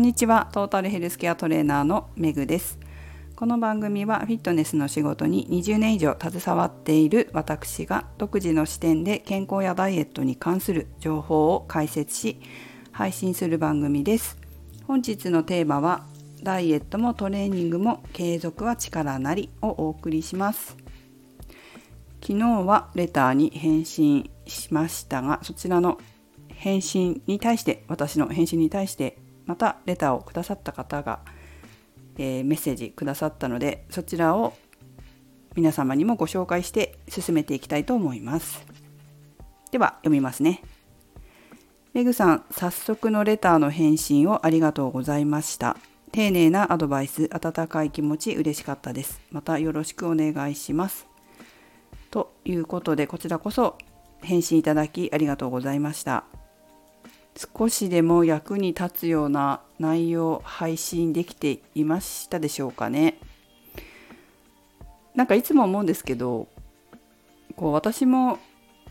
んにちは。トータルヘルスケアトレーナーのめぐです。この番組はフィットネスの仕事に20年以上携わっている私が独自の視点で健康やダイエットに関する情報を解説し配信する番組です。本日のテーマはダイエットもトレーニングも継続は力なりをお送りします。昨日はレターに返信しましたがそちらの返信に対して私の返信に対してまたレターをくださった方が、えー、メッセージくださったのでそちらを皆様にもご紹介して進めていきたいと思います。では読みますね。メグさん早速のレターの返信をありがとうございました。丁寧なアドバイス温かい気持ち嬉しかったです。またよろしくお願いします。ということでこちらこそ返信いただきありがとうございました。少しでも役に立つような内容配信できていましたでしょうかねなんかいつも思うんですけどこう私も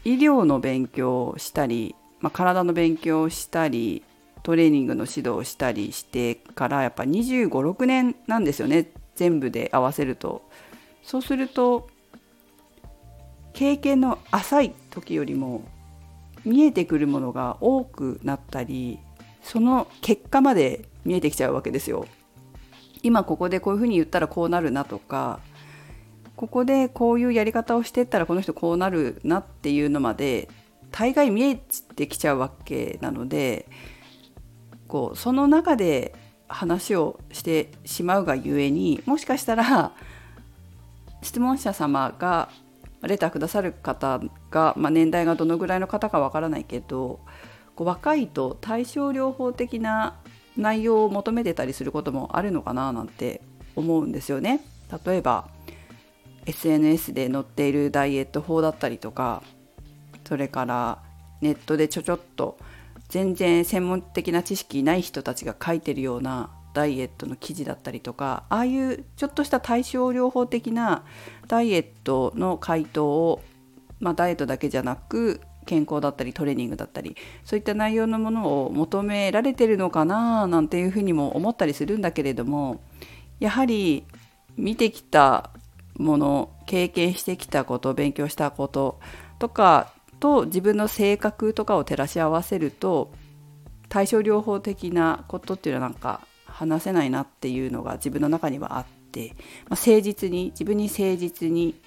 医療の勉強をしたり、まあ、体の勉強をしたりトレーニングの指導をしたりしてからやっぱ2 5 6年なんですよね全部で合わせると。そうすると経験の浅い時よりも見えてくるものが多くなったりその結果まで見えてきちゃうわけですよ。今ここでこういうふうに言ったらこうなるなとかここでこういうやり方をしてったらこの人こうなるなっていうのまで大概見えてきちゃうわけなのでこうその中で話をしてしまうがゆえにもしかしたら質問者様がレターくださる方が、まあ、年代がどのぐらいの方かわからないけどこう若いと対症療法的な内容を求めてたりすることもあるのかななんて思うんですよね。例えば SNS で載っているダイエット法だったりとかそれからネットでちょちょっと全然専門的な知識ない人たちが書いてるようなダイエットの記事だったりとかああいうちょっとした対症療法的なダイエットの回答を、まあ、ダイエットだけじゃなく健康だったりトレーニングだったりそういった内容のものを求められてるのかななんていうふうにも思ったりするんだけれどもやはり見てきたもの経験してきたこと勉強したこととかと自分の性格とかを照らし合わせると対症療法的なことっていうのはなんか話せないなっていうのが自分の中にはあって、まあ、誠実に自分に誠実に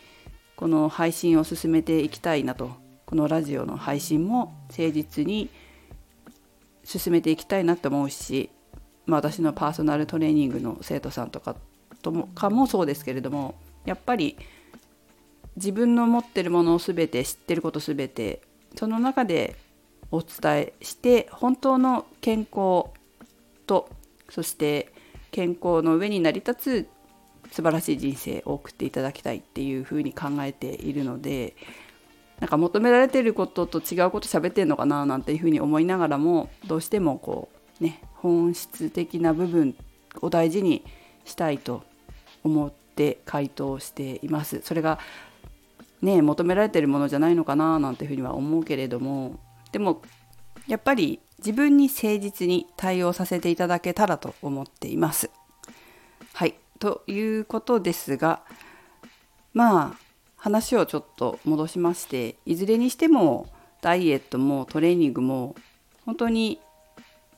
この配信を進めていきたいなとこのラジオの配信も誠実に進めていきたいなと思うし、まあ、私のパーソナルトレーニングの生徒さんとかともかもそうですけれどもやっぱり自分の持ってるものを全て知ってること全てその中でお伝えして本当の健康とそして健康の上に成り立つ素晴らしい人生を送っていただきたいっていうふうに考えているのでなんか求められてることと違うこと喋ってんのかななんていうふうに思いながらもどうしてもこうね本質的な部分を大事にしたいと思って回答しています。それがね求められてるものじゃないのかななんていうふうには思うけれどもでもやっぱり自分に誠実に対応させていただけたらと思っています。はいということですがまあ話をちょっと戻しましていずれにしてもダイエットもトレーニングも本当に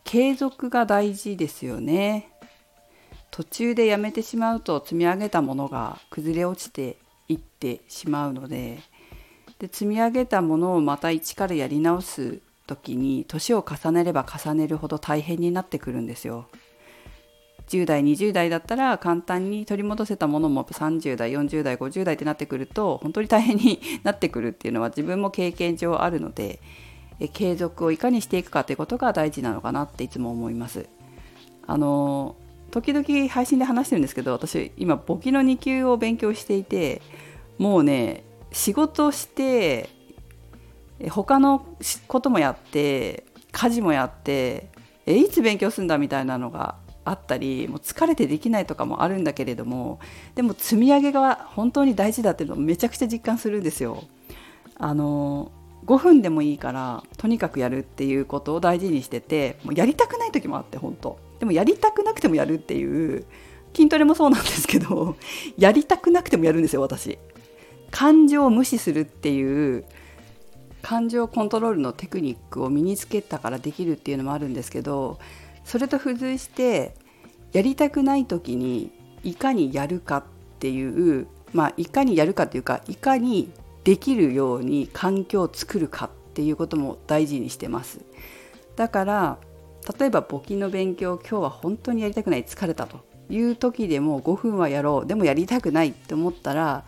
継続が大事ですよね。途中でやめてしまうと積み上げたものが崩れ落ちていってしまうのでで積み上げたものをまた一からやり直す時に年を重ねれば重ねるほど大変になってくるんですよ。10代20代だったら簡単に取り戻せたものも30代40代50代ってなってくると本当に大変になってくるっていうのは自分も経験上あるのでえ継続をいかにしていくかということが大事なのかなっていつも思います。あの時々配信で話してるんですけど私今簿記の2級を勉強していてもうね仕事して他のこともやって家事もやってえいつ勉強するんだみたいなのがあったりもう疲れてできないとかもあるんだけれどもでも積み上げが本当に大事だっていうのをめちゃくちゃ実感するんですよ。あの5分でもいいからとにかくやるっていうことを大事にしててもうやりたくない時もあって本当でもやりたくなくてもやるっていう筋トレもそうなんですけどやりたくなくてもやるんですよ私感情を無視するっていう感情コントロールのテクニックを身につけたからできるっていうのもあるんですけどそれと付随してやりたくない時にいかにやるかっていうまあいかにやるかというかいかにできるように環境を作るかっていうことも大事にしてます。だから例えば簿記の勉強今日は本当にやりたくない疲れたという時でも5分はやろうでもやりたくないって思ったら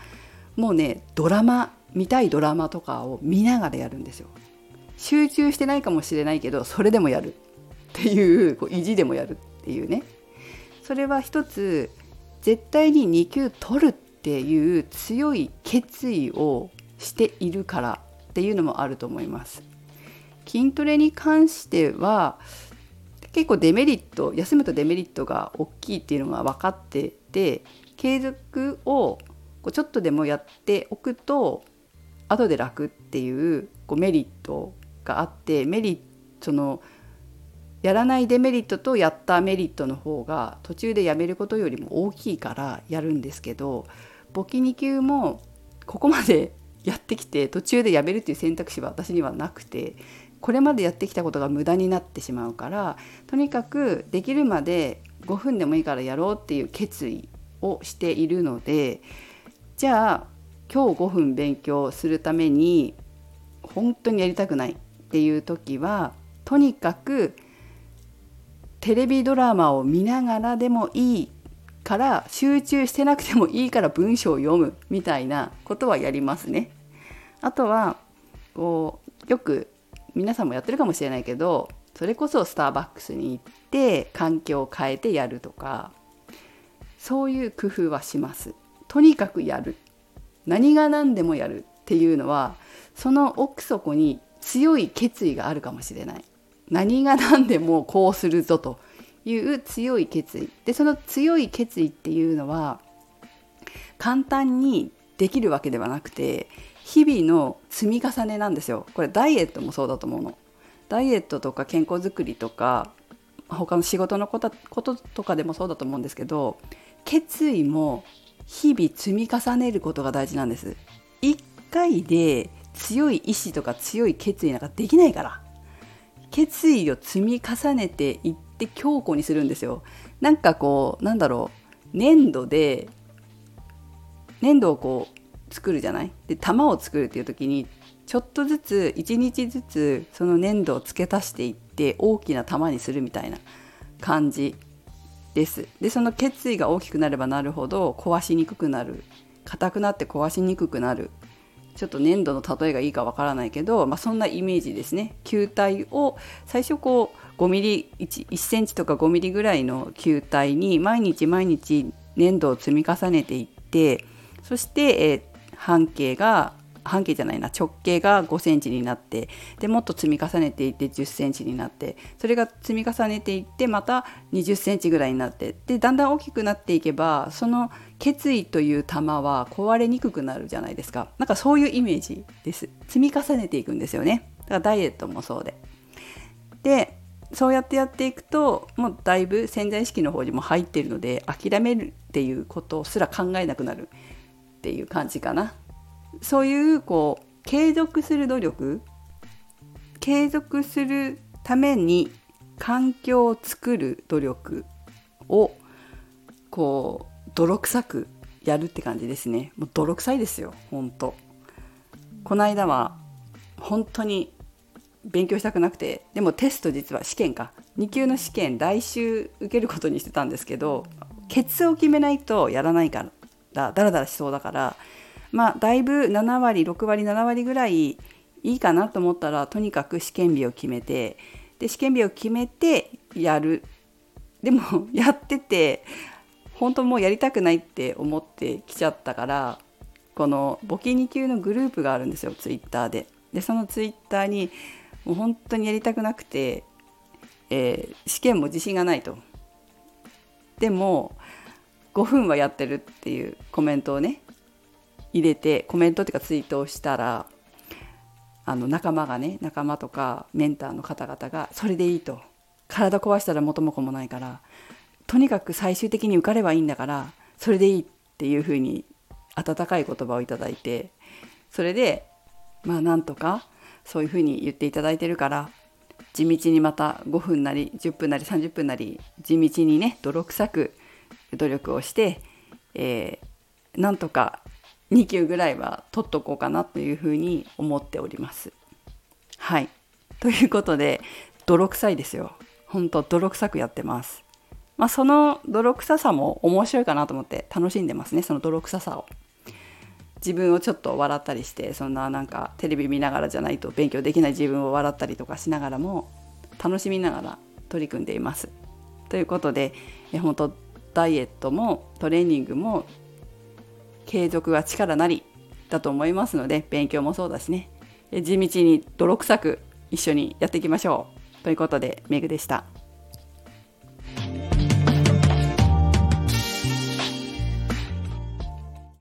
もうねドラマ見たいドラマとかを見ながらやるんですよ。集中してないかもしれないけどそれでもやるっていうこう意地でもやるっていうね。それは一つ絶対に2級取るっていう強い決意をしているからっていうのもあると思います。筋トレに関しては結構デメリット休むとデメリットが大きいっていうのが分かってて継続をちょっとでもやっておくと後で楽っていうこうメリットがあってメリットのやらないデメリットとやったメリットの方が途中でやめることよりも大きいからやるんですけど簿記2級もここまで やってきて途中でやめるっていう選択肢は私にはなくてこれまでやってきたことが無駄になってしまうからとにかくできるまで5分でもいいからやろうっていう決意をしているのでじゃあ今日5分勉強するために本当にやりたくないっていう時はとにかくテレビドラマを見ながらでもいいから集中してなくてもいいから文章を読むみたいなことはやりますね。あとはこうよく皆さんもやってるかもしれないけどそれこそスターバックスに行って環境を変えてやるとかそういう工夫はします。とにかくやる何が何でもやるっていうのはその奥底に強い決意があるかもしれない。何が何でもこうするぞという強い決意。でその強い決意っていうのは簡単にできるわけではなくて日々の積み重ねなんですよ。これダイエットもそうだと思うの。ダイエットとか健康づくりとか他の仕事のことととかでもそうだと思うんですけど決意も日々積み重ねることが大事なんです。一回で強い意志とか強い決意なんかできないから。決意を積み重ねていって強固にするんですよ。なんかこうなんだろう。粘土で粘土をこう作るじゃない？で玉を作るっていう時にちょっとずつ一日ずつその粘土を付け足していって大きな玉にするみたいな感じ。です。でその決意が大きくなればなるほど壊しにくくなる。硬くなって壊しにくくなる。ちょっと粘土の例えがいいかわからないけど、まあ、そんなイメージですね。球体を最初こう5ミリ 1, 1センチとか5ミリぐらいの球体に毎日毎日粘土を積み重ねていってそして、え、半径が半径じゃないな直径が5センチになってでもっと積み重ねていって10センチになってそれが積み重ねていってまた20センチぐらいになってでだんだん大きくなっていけばその決意という玉は壊れにくくなるじゃないですか。なんかそういうイメージです。積み重ねていくんですよね。だからダイエットもそうで。でそうやってやっていくともうだいぶ潜在意識の方にも入ってるので諦めるっていうことすら考えなくなるっていう感じかな。そういうこう継続する努力継続するために環境を作る努力をこう泥臭くやるって感じですね。もう泥臭いですよ本当。この間は本当に勉強したくなくてでもテスト実は試験か。2級の試験来週受けることにしてたんですけどケツを決めないとやらないからだらだらしそうだからまあだいぶ7割6割7割ぐらいいいかなと思ったらとにかく試験日を決めてで試験日を決めてやるでも やってて本当もうやりたくないって思ってきちゃったからこの簿記2級のグループがあるんですよツイッターで。でそのツイッターにもう本当にやりたくなくて、えー、試験も自信がないと。でも5分はやってるっていうコメントをね入れてコメントっていうかツイートをしたらあの仲間がね仲間とかメンターの方々がそれでいいと。体壊したら元も子もないからとにかく最終的に受かればいいんだからそれでいいっていうふうに温かい言葉をいただいてそれでまあなんとかそういうふうに言っていただいてるから地道にまた5分なり10分なり30分なり地道にね泥臭く努力をして、えー、なんとか2級ぐらいは取っとこうかなというふうに思っております。はいということで泥臭いですよ。ほんと泥臭くやってます。まあ、その泥臭さも面白いかなと思って楽しんでますねその泥臭さを。自分をちょっと笑ったりしてそんななんかテレビ見ながらじゃないと勉強できない自分を笑ったりとかしながらも楽しみながら取り組んでいます。ということで本当ダイエットもトレーニングも継続は力なりだと思いますので勉強もそうだしね地道に泥臭く一緒にやっていきましょう。ということでメグでした。